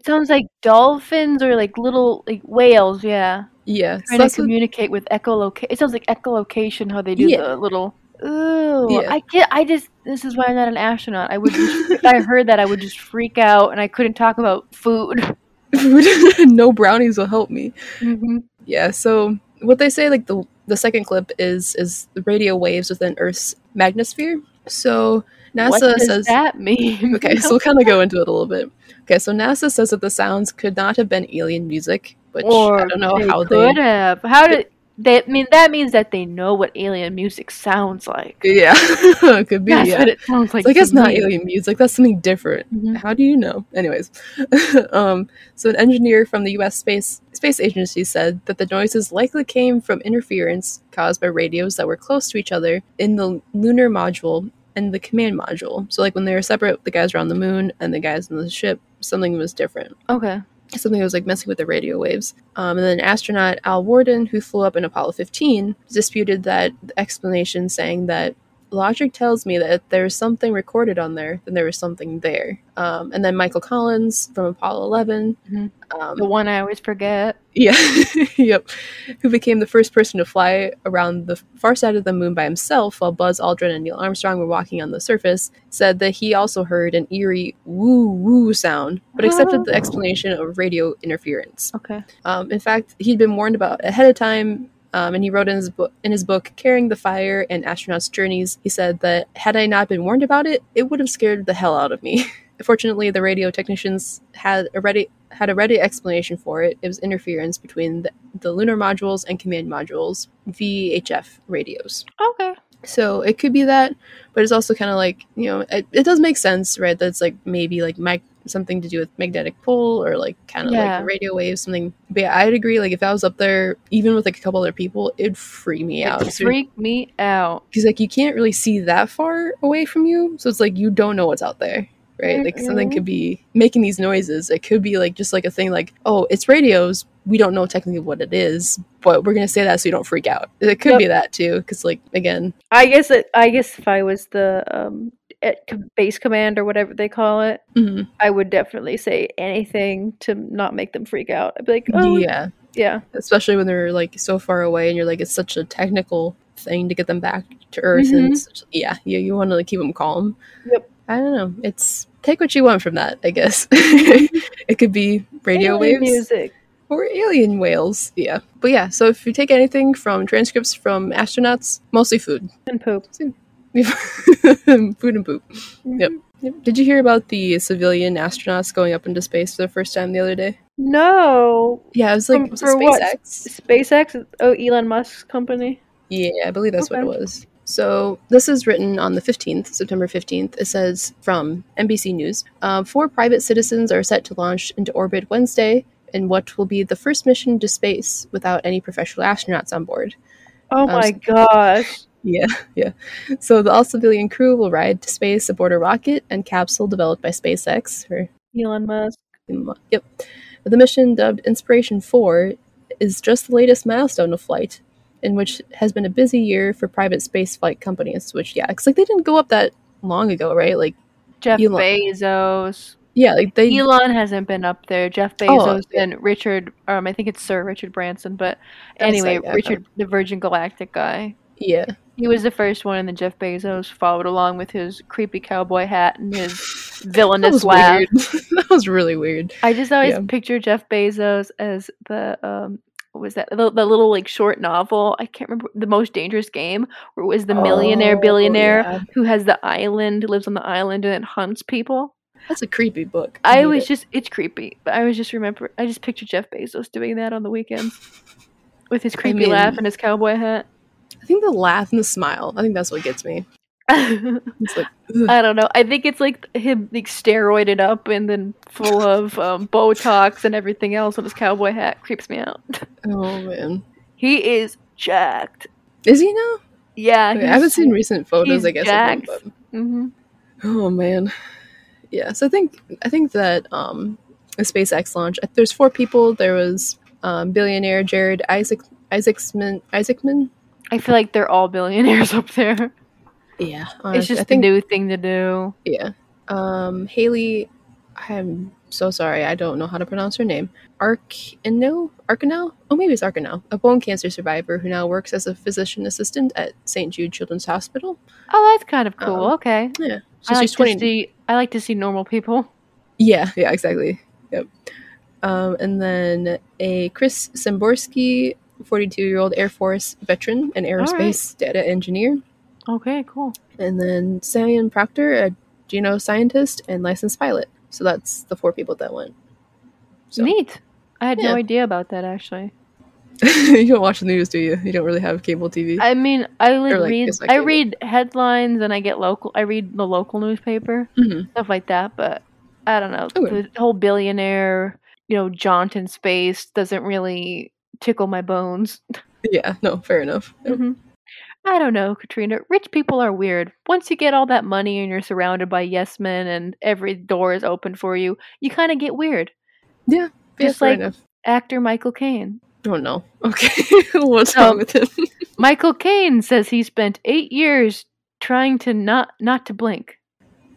Speaker 4: Sounds like dolphins or like little like whales. Yeah,
Speaker 3: Yeah, so
Speaker 4: trying to
Speaker 3: that's what-
Speaker 4: communicate with echolocation. It sounds like echolocation how they do
Speaker 3: Yeah.
Speaker 4: the little. Ooh,
Speaker 3: Yeah.
Speaker 4: I get. I just. This is why I'm not an astronaut. I would. Just, <laughs> if I heard that, I would just freak out, and I couldn't talk about food.
Speaker 3: Food <laughs> No brownies will help me.
Speaker 4: hmm
Speaker 3: Yeah, so what they say, like the the second clip is is the radio waves within Earth's magnosphere. So NASA
Speaker 4: what does
Speaker 3: says
Speaker 4: that mean? <laughs>
Speaker 3: Okay, so we'll kind of go into it a little bit. Okay, so NASA says that the sounds could not have been alien music, which
Speaker 4: or
Speaker 3: I don't know
Speaker 4: they
Speaker 3: how
Speaker 4: could
Speaker 3: they.
Speaker 4: have. How did they I mean that means that they know what alien music sounds like.
Speaker 3: Yeah, it <laughs> could be.
Speaker 4: That's
Speaker 3: yeah.
Speaker 4: what it sounds like.
Speaker 3: It's like
Speaker 4: to
Speaker 3: it's not alien music. That's something different.
Speaker 4: Mhm.
Speaker 3: How do you know? Anyways, <laughs> um, so an engineer from the U.S. space space agency said that the noises likely came from interference caused by radios that were close to each other in the lunar module and the command module. So, like when they were separate, the guys were on the moon and the guys in the ship. Something was different.
Speaker 4: Okay.
Speaker 3: Something that was like messing with the radio waves. Um, and then astronaut Al Warden, who flew up in Apollo 15, disputed that explanation, saying that logic tells me that if there's something recorded on there, then there was something there. Um, and then Michael Collins from Apollo 11,
Speaker 4: Mhm.
Speaker 3: um,
Speaker 4: The one I always forget.
Speaker 3: yeah, <laughs> yep, who became the first person to fly around the far side of the moon by himself while Buzz Aldrin and Neil Armstrong were walking on the surface, said that he also heard an eerie woo woo sound, but accepted the explanation of radio interference.
Speaker 4: Okay.
Speaker 3: Um, in fact, he'd been warned about ahead of time, um, and he wrote in his book, in his book, "Carrying the Fire and Astronauts' Journeys." He said that had I not been warned about it, it would have scared the hell out of me. <laughs> Fortunately, the radio technicians had a ready had a ready explanation for it. It was interference between the, the lunar modules and command modules, VHF radios.
Speaker 4: Okay.
Speaker 3: So it could be that, but it's also kind of like you know it, it does make sense, right? That's like maybe like mag- something to do with magnetic pole or like kind of
Speaker 4: Yeah.
Speaker 3: like radio waves, something. But yeah, I'd agree. Like if I was up there, even with like a couple other people, it'd freak me out.
Speaker 4: Freak me out.
Speaker 3: because like you can't really see that far away from you, so it's like you don't know what's out there. Right, like something could be making these noises. It could be like just like a thing, like oh, it's radios. We don't know technically what it is, but we're gonna say that so you don't freak out. It could
Speaker 4: Yep.
Speaker 3: be that too, because like again,
Speaker 4: I guess it. I guess if I was the um at base command or whatever they call it,
Speaker 3: mhm.
Speaker 4: I would definitely say anything to not make them freak out. I'd be like, oh yeah,
Speaker 3: yeah, especially when they're like so far away and you're like it's such a technical thing to get them back to earth and
Speaker 4: Mhm.
Speaker 3: such, yeah you, you want to like, keep them calm
Speaker 4: Yep.
Speaker 3: i don't know it's take what you want from that i guess <laughs> it could be radio
Speaker 4: Alien
Speaker 3: waves
Speaker 4: music.
Speaker 3: or alien whales yeah but yeah so if you take anything from transcripts from astronauts mostly food
Speaker 4: and poop. <laughs>
Speaker 3: food and poop yep.
Speaker 4: Mhm.
Speaker 3: yep did you hear about the civilian astronauts going up into space for the first time the other day
Speaker 4: No.
Speaker 3: yeah it was like
Speaker 4: From-
Speaker 3: was
Speaker 4: for what?
Speaker 3: SpaceX?
Speaker 4: SpaceX. Oh, Elon Musk's company.
Speaker 3: Yeah, I believe that's what it was. So this is written on the 15th, September 15th. It says from NBC News um, Four private citizens are set to launch into orbit Wednesday in what will be the first mission to space without any professional astronauts on board.
Speaker 4: Oh
Speaker 3: Um,
Speaker 4: my gosh.
Speaker 3: Yeah, <laughs> yeah. So the all civilian crew will ride to space aboard a rocket and capsule developed by SpaceX. Or,
Speaker 4: Elon Musk.
Speaker 3: yep. The mission, dubbed Inspiration 4, is just the latest milestone of flight, in which has been a busy year for private spaceflight companies. Which, yeah, because like they didn't go up that long ago, right? Like,
Speaker 4: Jeff
Speaker 3: Elon-
Speaker 4: Bezos.
Speaker 3: yeah, like they.
Speaker 4: Elon hasn't been up there. Jeff
Speaker 3: Oh,
Speaker 4: Bezos
Speaker 3: yeah.
Speaker 4: and Richard. Um, I think it's Sir Richard Branson, but
Speaker 3: That's
Speaker 4: anyway,
Speaker 3: like- yeah,
Speaker 4: Richard, the Virgin Galactic guy.
Speaker 3: Yeah,
Speaker 4: He was the first one, and then Jeff Bezos followed along with his creepy cowboy hat and his <laughs> villainous
Speaker 3: was
Speaker 4: laugh. <laughs>
Speaker 3: that was really weird.
Speaker 4: I just always
Speaker 3: Yeah.
Speaker 4: picture Jeff Bezos as the um what was that the, the little like short novel I can't remember the most dangerous game where it was the millionaire
Speaker 3: Oh,
Speaker 4: billionaire
Speaker 3: yeah.
Speaker 4: who has the island lives on the island and hunts people.
Speaker 3: That's a creepy book.
Speaker 4: I
Speaker 3: hate
Speaker 4: was
Speaker 3: it.
Speaker 4: just it's creepy, but I was just remember I just picture Jeff Bezos doing that on the weekends <laughs> with his creepy
Speaker 3: mean-
Speaker 4: laugh and his cowboy hat.
Speaker 3: I think the laugh and the smile. I think that's what gets me. <laughs>
Speaker 4: I
Speaker 3: like, ugh.
Speaker 4: don't know. I think it's like him like steroided up and then full of um, Botox and everything else, and his cowboy hat creeps me out. <laughs>
Speaker 3: oh man,
Speaker 4: He is jacked.
Speaker 3: is he now?
Speaker 4: Yeah,
Speaker 3: I haven't seen recent photos. I guess. Of him,
Speaker 4: jacked.
Speaker 3: but
Speaker 4: hmm
Speaker 3: Oh man, yeah. So I think I think that um, the SpaceX launch. uh, There's four people. There was um, billionaire Jared Isaac Isaacman Isaacman.
Speaker 4: I feel like they're all billionaires <laughs> up there.
Speaker 3: Yeah,
Speaker 4: it's just
Speaker 3: I
Speaker 4: a
Speaker 3: think
Speaker 4: new thing to do.
Speaker 3: yeah. Um, Haley, I'm so sorry. I don't know how to pronounce her name. Arkino Arkano. Oh, maybe it's Arkano. A bone cancer survivor who now works as a physician assistant at St. Jude Children's Hospital.
Speaker 4: Oh, that's kind of cool.
Speaker 3: Um,
Speaker 4: okay.
Speaker 3: Yeah,
Speaker 4: I like
Speaker 3: she's
Speaker 4: to see. I like to see normal people.
Speaker 3: Yeah, yeah, exactly. Yep. Um, and then a Chris Samborski, 42 year old Air Force veteran and aerospace data engineer.
Speaker 4: Okay, cool.
Speaker 3: And then Sam Proctor, a geoscientist and licensed pilot. So that's the four people that went. So
Speaker 4: Neat. I had
Speaker 3: Yeah.
Speaker 4: no idea about that actually. <laughs>
Speaker 3: you don't watch the news, do you? You don't really have cable TV.
Speaker 4: I mean, I like,
Speaker 3: Or, like,
Speaker 4: read I
Speaker 3: cable.
Speaker 4: read headlines and I get local I read the local newspaper,
Speaker 3: Mhm.
Speaker 4: stuff like that, but I don't know.
Speaker 3: Okay.
Speaker 4: The whole billionaire, you know, jaunt in space doesn't really tickle my bones.
Speaker 3: Yeah, no, fair enough.
Speaker 4: hmm I don't know, Katrina. Rich people are weird. Once you get all that money and you're surrounded by yes men and every door is open for you, you kind of get weird.
Speaker 3: Yeah,
Speaker 4: Just like-
Speaker 3: enough.
Speaker 4: Actor Michael Caine.
Speaker 3: Oh no. Okay. <laughs> What's
Speaker 4: So-
Speaker 3: wrong with him? <laughs>
Speaker 4: Michael Caine says he spent eight years trying to not not to blink.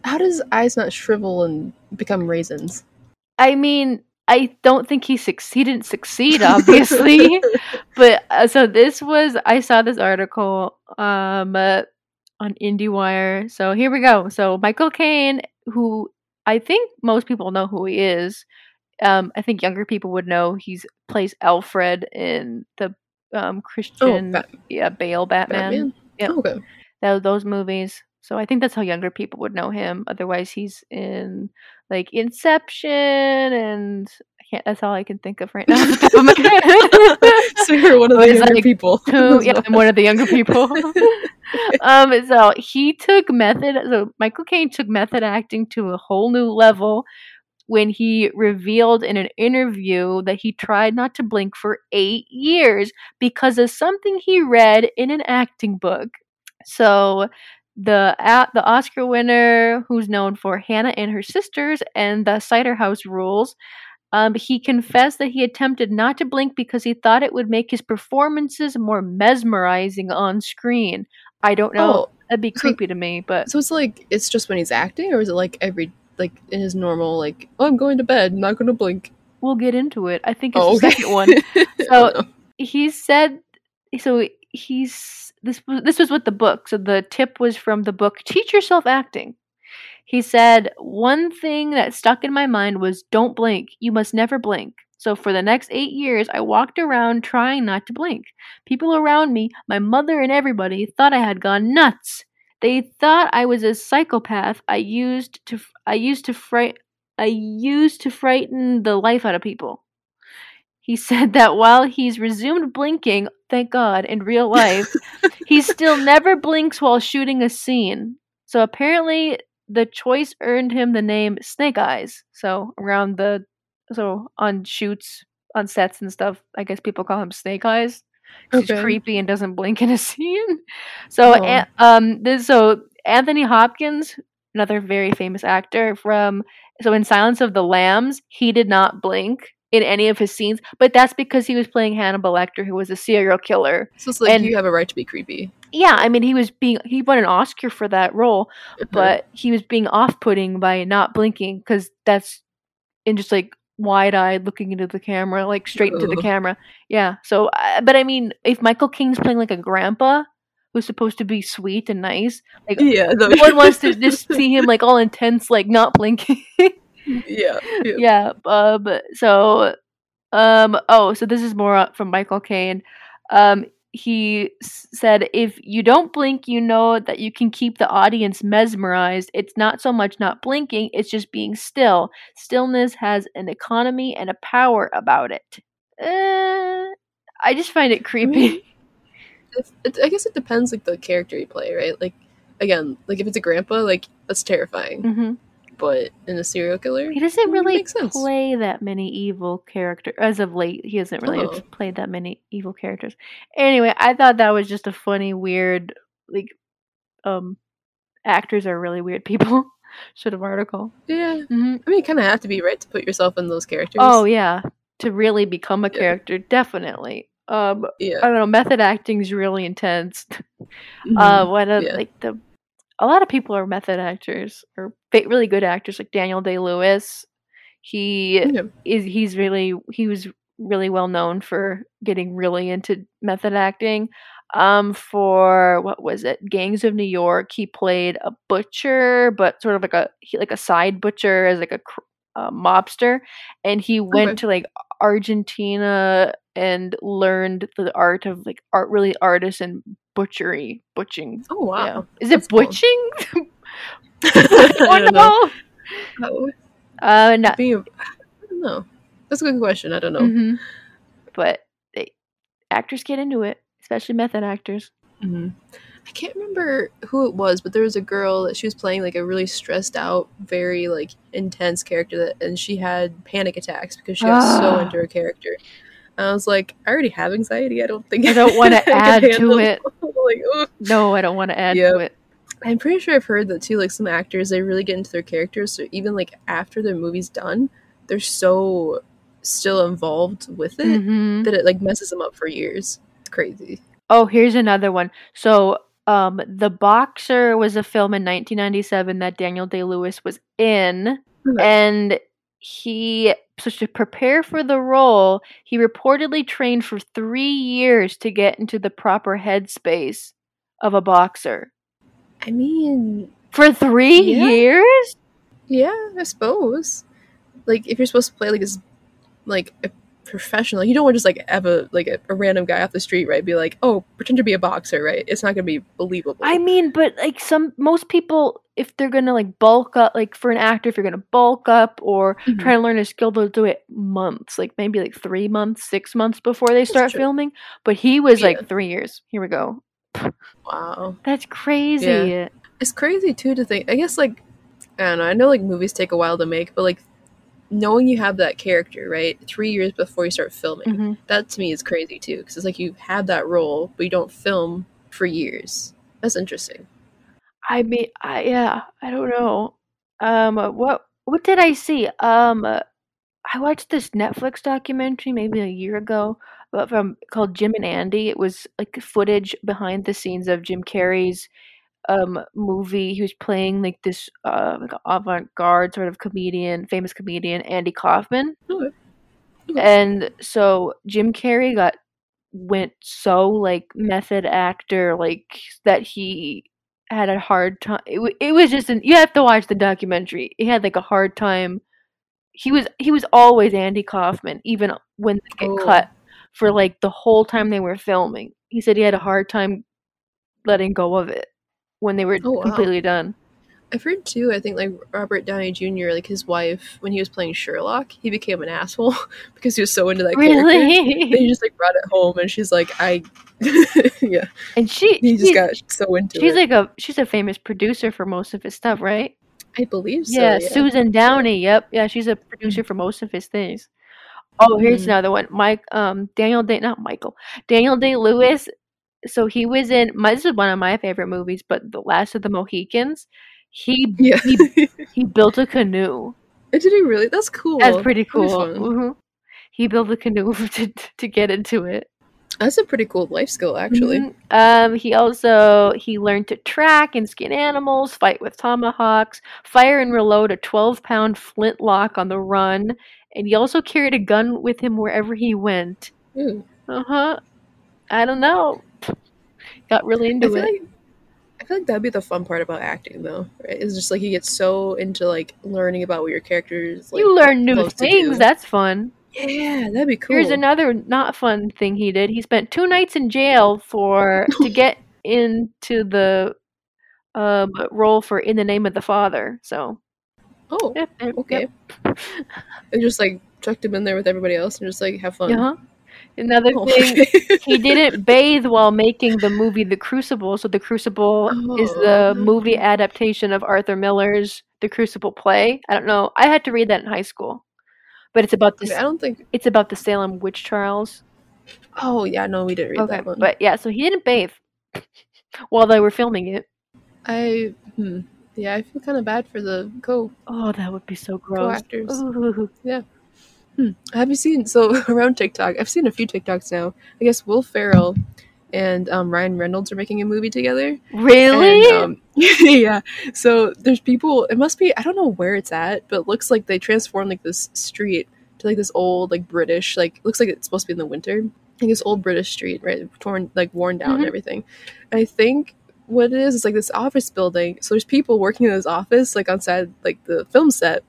Speaker 3: How does eyes not shrivel and become raisins?
Speaker 4: I mean, I don't think he suc- he didn't succeed, obviously. <laughs> but uh, so this was I saw this article um uh, on IndieWire. So here we go. So Michael Caine, who I think most people know who he is. Um, I think younger people would know he's plays Alfred in the um, Christian
Speaker 3: Bat-
Speaker 4: yeah Bale Batman.
Speaker 3: Batman.
Speaker 4: Yep.
Speaker 3: Okay.
Speaker 4: Tho- those movies. So I think that's how younger people would know him. Otherwise, he's in like Inception, and I can't. That's all I can think of right now. off the top of
Speaker 3: so you're one of the younger
Speaker 4: like
Speaker 3: people.
Speaker 4: Who- yeah, I'm one of the younger people. <laughs> um, so he took method. So Michael Caine took method acting to a whole new level when he revealed in an interview that he tried not to blink for eight years because of something he read in an acting book. So the at the Oscar winner, who's known for Hannah and Her Sisters and the Cider House Rules, um, he confessed that he attempted not to blink because he thought it would make his performances more mesmerizing on screen. I don't know.
Speaker 3: Oh,
Speaker 4: That'd be
Speaker 3: so-
Speaker 4: creepy to me, but
Speaker 3: so it's like it's just when he's acting, or is it like every like in his normal like oh I'm going to bed, not going to blink.
Speaker 4: we'll get into it. I think it's
Speaker 3: Oh,
Speaker 4: the second one. <laughs> So he said so he's this was this was with the book. So the tip was from the book Teach Yourself Acting. He said one thing that stuck in my mind was don't blink. You must never blink. So for the next 8 years I walked around trying not to blink. People around me, my mother and everybody thought I had gone nuts. They thought I was a psychopath. I used to I used to fright I used to frighten the life out of people. He said that while he's resumed blinking, thank God, in real <laughs> life, he still never blinks while shooting a scene. So apparently, the choice earned him the name Snake Eyes. So around the, so on shoots, on sets and stuff, I guess people call him Snake Eyes. 'cause He's creepy and doesn't blink in a <laughs> scene. So,
Speaker 3: Oh.
Speaker 4: An- um, this so Anthony Hopkins, another very famous actor from so in Silence of the Lambs, he did not blink in any of his scenes, but that's because he was playing Hannibal Lecter, who was a serial killer.
Speaker 3: So it's like
Speaker 4: and-
Speaker 3: you have a right to be creepy.
Speaker 4: Yeah, I mean, he was being he won an Oscar for that role,
Speaker 3: Uh-huh.
Speaker 4: but he was being off-putting by not blinking because that's in just like wide-eyed looking into the camera, like straight into the camera. Yeah. So, uh, but I mean, if Michael Caine's playing like a grandpa who's supposed to be sweet and nice, like
Speaker 3: yeah, no
Speaker 4: one wants to just <laughs> see him like all intense, like not blinking. <laughs>
Speaker 3: yeah, yeah.
Speaker 4: yeah. Um. So, um. Oh, so this is more uh, from Michael Caine. Um. He said, "If you don't blink, you know that you can keep the audience mesmerized. It's not so much not blinking; it's just being still. Stillness has an economy and a power about it. Uh, I just find it creepy.
Speaker 3: It, I guess it depends like the character you play, right? Like again, like if it's a grandpa, like that's terrifying.
Speaker 4: hmm
Speaker 3: But in a serial killer,
Speaker 4: He doesn't really play that many evil characters as of late. He hasn't really
Speaker 3: Oh.
Speaker 4: played that many evil characters. Anyway, I thought that was just a funny, weird, like, um, actors are really weird people. <laughs> sort of article.
Speaker 3: yeah.
Speaker 4: hmm
Speaker 3: I mean, you kind of have to be right to put yourself in those characters.
Speaker 4: Oh yeah, to really become a
Speaker 3: Yeah.
Speaker 4: character, definitely. Um,
Speaker 3: yeah.
Speaker 4: I don't know. Method acting is really intense.
Speaker 3: Mhm. <laughs>
Speaker 4: Uh, one of
Speaker 3: yeah.
Speaker 4: like the a lot of people are method actors or really good actors, like Daniel Day Lewis. He
Speaker 3: Yeah.
Speaker 4: is he's really he was really well known for getting really into method acting. Um, for what was it? Gangs of New York. He played a butcher, but sort of like a he, like a side butcher as like a, a mobster, and he went
Speaker 3: Okay.
Speaker 4: to like Argentina and learned the art of like art, really artisan butchery, butching.
Speaker 3: Oh wow.
Speaker 4: Yeah. Is
Speaker 3: That's
Speaker 4: it
Speaker 3: cool.
Speaker 4: butching? <laughs>
Speaker 3: I <laughs>
Speaker 4: oh
Speaker 3: don't know.
Speaker 4: no.
Speaker 3: Oh,
Speaker 4: Uh, no.
Speaker 3: being a- I don't know. That's a good question. I don't know.
Speaker 4: hmm But they, actors get into it, especially method actors.
Speaker 3: Mhm. I can't remember who it was, but there was a girl that she was playing like a really stressed out, very like intense character, that, and she had panic attacks because she got so
Speaker 4: Ah. <gasps>
Speaker 3: into her character. And I was like, I already have anxiety. I don't think
Speaker 4: I don't wanna <laughs> add to it. <laughs>
Speaker 3: like.
Speaker 4: No, I don't want to add
Speaker 3: Yep.
Speaker 4: to it.
Speaker 3: I'm pretty sure I've heard that too. Like some actors, they really get into their characters. So even like after their movie's done, they're so still involved with it
Speaker 4: Mhm.
Speaker 3: that it like messes them up for years. It's crazy.
Speaker 4: Oh, here's another one. So, um, The Boxer was a film in 1997 that Daniel Day Lewis was in,
Speaker 3: Okay.
Speaker 4: and he so to prepare for the role, he reportedly trained for three years to get into the proper headspace of a boxer.
Speaker 3: I mean,
Speaker 4: For three
Speaker 3: Yeah.
Speaker 4: years?
Speaker 3: Yeah, I suppose. Like if you're supposed to play like this, like a professional, you don't want to just like have a like a, a random guy off the street, right? Be like, oh, pretend to be a boxer, right? It's not gonna be believable.
Speaker 4: I mean, but like some most people, if they're gonna like bulk up, like for an actor, if you're gonna bulk up or
Speaker 3: Mhm.
Speaker 4: try to learn a skill, they'll do it months, like maybe like three months, six months before they start filming. But he was
Speaker 3: Yeah.
Speaker 4: like three years. Here we go.
Speaker 3: wow,
Speaker 4: That's crazy.
Speaker 3: it's crazy too to think. I guess like I don't know. I know like movies take a while to make, but like knowing you have that character, right? Three years before you start filming,
Speaker 4: Mhm.
Speaker 3: that to me is crazy too, because it's like you have that role, but you don't film for years. That's interesting.
Speaker 4: I mean, I yeah, I don't know. Um, what what did I see? Um, I watched this Netflix documentary maybe a year ago about from called Jim and Andy. It was like footage behind the scenes of Jim Carrey's um movie. He was playing like this uh like avant-garde sort of comedian, famous comedian Andy Kaufman.
Speaker 3: Okay. Okay.
Speaker 4: And so Jim Carrey got went so like method actor like that he had a hard time. It, it was just an you have to watch the documentary. He had like a hard time. He was he was always Andy Kaufman even when they get
Speaker 3: Oh.
Speaker 4: cut for like the whole time they were filming. He said he had a hard time letting go of it when they were
Speaker 3: Oh, wow.
Speaker 4: completely done.
Speaker 3: I've heard too. I think like Robert Downey Jr. like his wife when he was playing Sherlock, he became an asshole <laughs> because he was so into that character. Then he
Speaker 4: Really? <laughs>
Speaker 3: just like brought it home, and she's like, I, <laughs> yeah,
Speaker 4: and she
Speaker 3: he just got so into
Speaker 4: she's
Speaker 3: it.
Speaker 4: like a she's a famous producer for most of his stuff, right?
Speaker 3: I believe so.
Speaker 4: yeah,
Speaker 3: Yeah.
Speaker 4: Susan Downey. Yep. Yeah, she's a producer for most of his things. Oh, here's
Speaker 3: Mhm.
Speaker 4: another one. Mike, um, Daniel Day, not Michael, Daniel Day Lewis. So he was in. My, this is one of my favorite movies, but The Last of the Mohicans. He
Speaker 3: Yeah.
Speaker 4: he <laughs> he built a canoe.
Speaker 3: Did he really? That's cool.
Speaker 4: That's pretty cool.
Speaker 3: fun.
Speaker 4: hmm He built a canoe <laughs> to to get into it.
Speaker 3: That's a pretty cool life skill, actually.
Speaker 4: Mhm. Um, he also he learned to track and skin animals, fight with tomahawks, fire and reload a 12 pound flintlock on the run, and he also carried a gun with him wherever he went.
Speaker 3: Ooh.
Speaker 4: Uh huh. I don't know. Got really into
Speaker 3: feel
Speaker 4: it.
Speaker 3: like I feel like that'd be the fun part about acting, though. Right? It's just like you get so into like learning about what your characters. Like,
Speaker 4: you learn new things. That's fun.
Speaker 3: Yeah, that'd be cool.
Speaker 4: Here's another not fun thing he did. He spent two nights in jail for to <laughs> get into the um, role for "In the Name of the Father." So,
Speaker 3: Oh,
Speaker 4: yep, yep,
Speaker 3: okay. <laughs> And just like chucked him in there with everybody else and just like have fun.
Speaker 4: Uh-huh. Another
Speaker 3: Oh,
Speaker 4: thing, <laughs> he didn't bathe while making the movie The Crucible. So, The Crucible is
Speaker 3: Oh.
Speaker 4: the movie adaptation of Arthur Miller's The Crucible play. I don't know. I had to read that in high school, but it's about this.
Speaker 3: I don't think.
Speaker 4: It's about the Salem witch trials.
Speaker 3: Oh yeah, no, we didn't read
Speaker 4: Okay,
Speaker 3: that one.
Speaker 4: but yeah, so he didn't bathe <laughs> while they were filming it.
Speaker 3: I, hmm, yeah, I feel kind of bad for the co
Speaker 4: Oh, that would be so
Speaker 3: co
Speaker 4: gross.
Speaker 3: actors.
Speaker 4: Ooh.
Speaker 3: Have you seen so <laughs> around TikTok? I've seen a few TikToks now. I guess Will Ferrell and um, Ryan Reynolds are making a movie together.
Speaker 4: Really?
Speaker 3: And, um, <laughs> yeah. So there's people. It must be. I don't know where it's at, but it looks like they transformed like this street to like this old like British like looks like it's supposed to be in the winter. Like this old British street, right? Torn like worn down and
Speaker 4: Mhm.
Speaker 3: everything. And I think what it is is like this office building. So there's people working in this office like outside like the film set,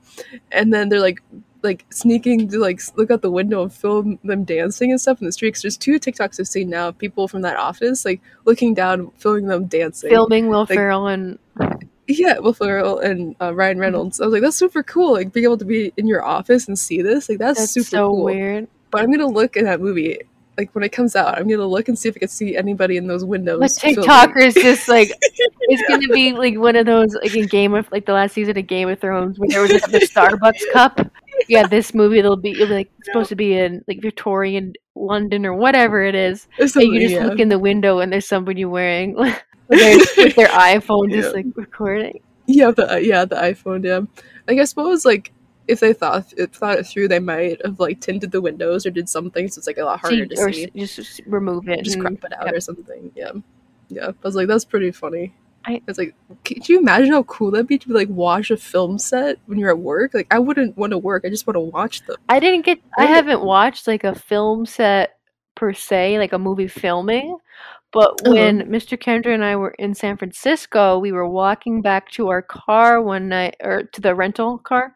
Speaker 3: and then they're like like sneaking to like look out the window and film them dancing and stuff in the street. 'Cause there's two TikToks I've seen now of people from that office like looking down, filming them dancing.
Speaker 4: Filming Will
Speaker 3: Like-
Speaker 4: Ferrell and
Speaker 3: Yeah, Will Ferrell and uh, Ryan
Speaker 4: Mm-hmm.
Speaker 3: Reynolds. I was like, that's super cool. Like being able to be in your office and see this, like that's,
Speaker 4: that's
Speaker 3: super
Speaker 4: so
Speaker 3: cool.
Speaker 4: weird.
Speaker 3: But I'm gonna look in that movie. Like when it comes out, I'm gonna look and see if I can see anybody in those windows.
Speaker 4: TikToker is just like <laughs> it's gonna be like one of those like in Game of like the last season of Game of Thrones where there was like, the <laughs> Starbucks cup. Yeah, this movie it'll be it'll be, like <laughs> supposed to be in like Victorian London or whatever it is. And you just
Speaker 3: yeah.
Speaker 4: look in the window and there's somebody wearing <laughs> with <laughs> their, with their iPhone just like recording.
Speaker 3: Yeah, the uh, yeah the iPhone. Yeah, like I suppose like if they thought it, thought it through, they might have like tinted the windows or did something, so it's like a lot harder to see.
Speaker 4: just, just remove it.
Speaker 3: Just crop it out
Speaker 4: yep.
Speaker 3: or something. Yeah, yeah. I was like, that's pretty funny.
Speaker 4: I-
Speaker 3: was like, could you imagine how cool that'd be to like watch a film set when you're at work? Like, I wouldn't want to work. I just want to watch them.
Speaker 4: I didn't get. I haven't watched like a film set per se, like a movie filming. But
Speaker 3: Uh-huh.
Speaker 4: when Mr. Kendra and I were in San Francisco, we were walking back to our car one night, or to the rental car,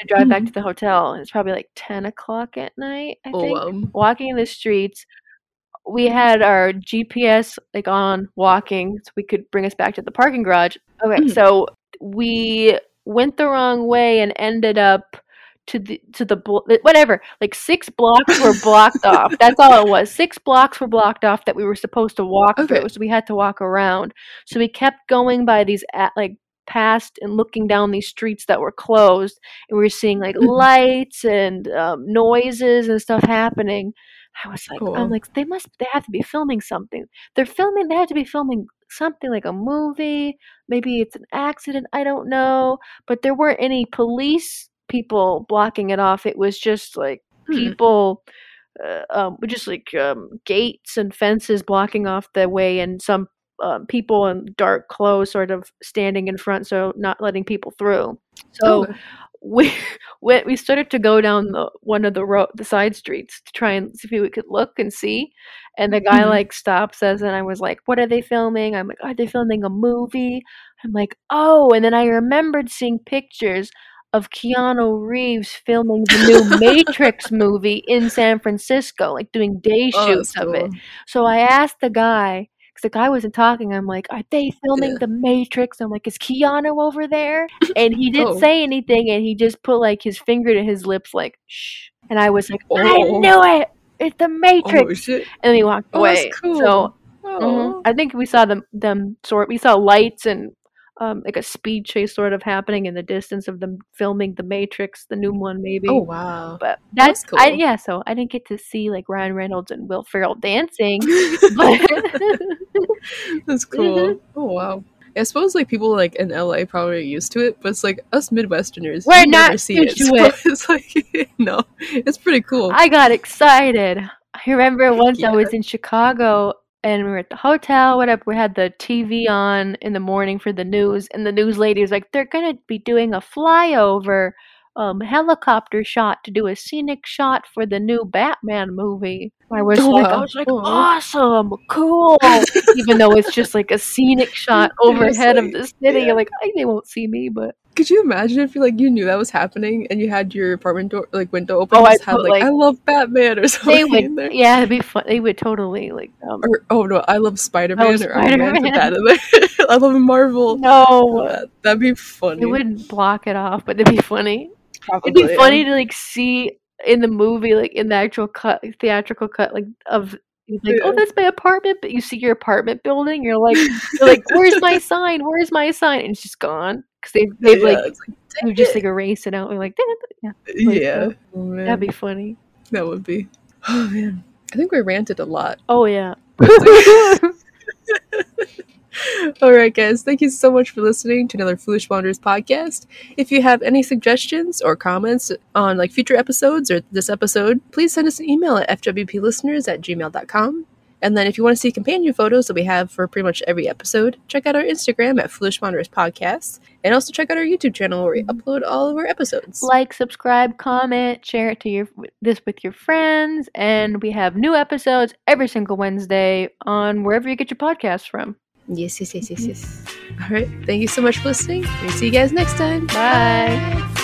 Speaker 4: to drive back
Speaker 3: Mhm.
Speaker 4: to the hotel. It's probably like ten o'clock at night. I
Speaker 3: Oh,
Speaker 4: think.
Speaker 3: um,
Speaker 4: Walking in the streets, we had our GPS like on walking, so we could bring us back to the parking garage. Okay,
Speaker 3: Mhm.
Speaker 4: so we went the wrong way and ended up to the to the blo- whatever like six blocks were <laughs> blocked off that's all it was six blocks were blocked off that we were supposed to walk
Speaker 3: Okay.
Speaker 4: through so we had to walk around so we kept going by these at like past and looking down these streets that were closed and we were seeing like
Speaker 3: Mhm.
Speaker 4: lights and um, noises and stuff happening i was like
Speaker 3: Cool.
Speaker 4: i'm like they must they have to be filming something they're filming they have to be filming something like a movie maybe it's an accident i don't know but there weren't any police people blocking it off it was just like
Speaker 3: Hmm.
Speaker 4: people uh, um, just like um, gates and fences blocking off the way and some um, people in dark clothes sort of standing in front so not letting people through so
Speaker 3: okay.
Speaker 4: We <laughs> went we started to go down the one of the road the side streets to try and see if we could look and see. And the guy
Speaker 3: Mhm.
Speaker 4: like stops us and i was like what are they filming? I'm like are they filming a movie? I'm like oh. And then i remembered seeing pictures of Keanu Reeves filming the new Matrix <laughs> movie in San Francisco, like doing day
Speaker 3: Oh,
Speaker 4: shoots of it. So I asked the guy, because the guy wasn't talking, I'm like, are they filming
Speaker 3: Yeah.
Speaker 4: the Matrix? I'm like, is Keanu over there? And he didn't
Speaker 3: Oh.
Speaker 4: say anything, and he just put like his finger to his lips, like, shh. And I was like, I
Speaker 3: Oh.
Speaker 4: knew it! It's the Matrix!
Speaker 3: Oh shit!
Speaker 4: and then he walked
Speaker 3: Oh,
Speaker 4: away.
Speaker 3: cool.
Speaker 4: So
Speaker 3: Oh.
Speaker 4: mhm. I think we saw them, them sort, we saw lights and um, like a speed chase sort of happening in the distance of them filming the Matrix, the new one, maybe.
Speaker 3: Oh wow.
Speaker 4: But
Speaker 3: That's
Speaker 4: that's, I,
Speaker 3: cool.
Speaker 4: yeah. So I didn't get to see like Ryan Reynolds and Will Ferrell dancing, <laughs> but <laughs>
Speaker 3: That's <laughs> cool.
Speaker 4: Mhm.
Speaker 3: Oh wow. I suppose like people like in LA probably are used to it, but it's like us Midwesterners,
Speaker 4: We're
Speaker 3: never
Speaker 4: not
Speaker 3: see
Speaker 4: used
Speaker 3: it.
Speaker 4: to
Speaker 3: so
Speaker 4: it.
Speaker 3: it's like no, it's pretty cool.
Speaker 4: I got excited. I remember once I was in Chicago and we were at the hotel, whatever. We had the TV on in the morning for the news, and the news lady was like, "They're gonna be doing a flyover." Um, helicopter shot to do a scenic shot for the new Batman movie. I was
Speaker 3: Oh, <laughs>
Speaker 4: like, I was like, awesome, cool. <laughs> Even though it's just like a scenic shot overhead of the city,
Speaker 3: yeah.
Speaker 4: you're like, I, they won't see me, but
Speaker 3: Could you imagine if you like you knew that was happening and you had your apartment door like window open?
Speaker 4: Oh,
Speaker 3: and
Speaker 4: I
Speaker 3: had
Speaker 4: put,
Speaker 3: like,
Speaker 4: like-
Speaker 3: I love Batman or <laughs> something
Speaker 4: they
Speaker 3: in there.
Speaker 4: yeah, it'd be fun. They would totally like, um,
Speaker 3: Or oh no, I love Spider Man or Iron Man. That in there. <laughs> I love Marvel. <laughs>
Speaker 4: no,
Speaker 3: That, that'd be funny.
Speaker 4: It wouldn't block it off, but it'd be funny.
Speaker 3: Probably,
Speaker 4: It'd be
Speaker 3: yeah.
Speaker 4: funny to like see in the movie, like in the actual cut, theatrical cut, like of you're like, oh, that's my apartment, but you see your apartment building, you're like, you're like, <laughs> where's my sign? Where's my sign? And it's just gone because they they've
Speaker 3: Yeah,
Speaker 4: like
Speaker 3: like,
Speaker 4: you just like erase it out. We're like, yeah,
Speaker 3: yeah. Oh,
Speaker 4: that'd be funny.
Speaker 3: That would be. Oh man, I think we ranted a lot.
Speaker 4: Oh yeah. <laughs> <laughs> <laughs>
Speaker 3: All right, guys. Thank you so much for listening to another Foolish Wanderers podcast. If you have any suggestions or comments on like future episodes or this episode, please send us an email at fwplisteners at gmail.com. And then if you want to see companion photos that we have for pretty much every episode, check out our Instagram at Foolish Wanderers Podcast. And also check out our YouTube channel where we upload all of our episodes.
Speaker 4: like, subscribe, comment, share it to your this with your friends, and we have new episodes every single Wednesday on wherever you get your podcasts from.
Speaker 3: Yes, yes, yes, yes, yes. All right. Thank you so much for listening. We'll see you guys next time.
Speaker 4: Bye.